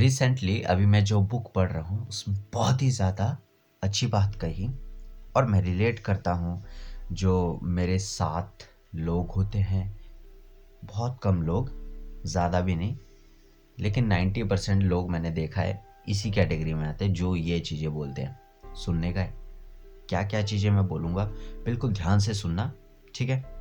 Recently अभी मैं जो बुक पढ़ रहा हूँ, उसमें बहुत ही ज़्यादा अच्छी बात कही और मैं रिलेट करता हूँ जो मेरे साथ लोग होते हैं। बहुत कम लोग, ज़्यादा भी नहीं, लेकिन नाइन्टी परसेंट लोग मैंने देखा है इसी कैटेगरी में आते हैं जो ये चीज़ें बोलते हैं। सुनने का है। क्या क्या चीज़ें मैं बोलूँगा? बिल्कुल ध्यान से सुनना, ठीक है?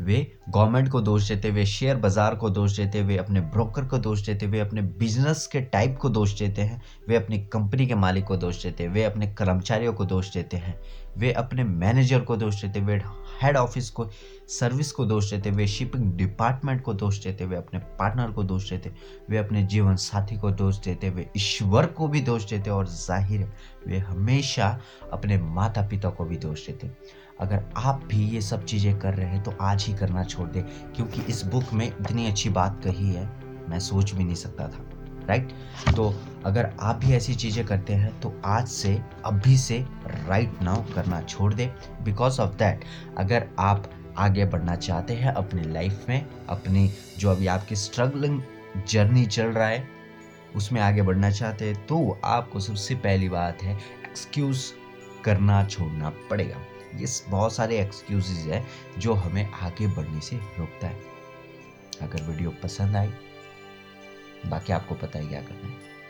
वे गवर्नमेंट को दोष देते वे शेयर बाज़ार को दोष देते वे अपने ब्रोकर को दोष देते वे अपने बिज़नेस के टाइप को दोष देते हैं वे अपनी कंपनी के मालिक को दोष देते हैं वे अपने कर्मचारियों को दोष देते हैं वे अपने मैनेजर को दोष देते वे हेड ऑफ़िस को सर्विस को दोष देते वे शिपिंग डिपार्टमेंट को दोष देते वे अपने पार्टनर को दोष देते वे अपने जीवन साथी को दोष देते वे ईश्वर को भी दोष देते और ज़ाहिर है वे हमेशा अपने माता पिता को भी दोष देते अगर आप भी ये सब चीज़ें कर रहे हैं तो आज ही करना छोड़ दे, क्योंकि इस बुक में इतनी अच्छी बात कही है, मैं सोच भी नहीं सकता था राइट तो अगर आप भी ऐसी चीज़ें करते हैं तो आज से, अभी से राइट नाउ करना छोड़ दे। बिकॉज़ ऑफ़ दैट अगर आप आगे बढ़ना चाहते हैं अपनी लाइफ में, अपनी जो अभी आपकी स्ट्रगलिंग जर्नी चल रहा है, उसमें आगे बढ़ना चाहते हैं तो आपको सबसे पहली बात है एक्सक्यूज़ करना छोड़ना पड़ेगा। ये बहुत सारे एक्सक्यूजेज हैं जो हमें आगे बढ़ने से रोकता है। अगर वीडियो पसंद आई, बाकी आपको पता ही क्या करना है।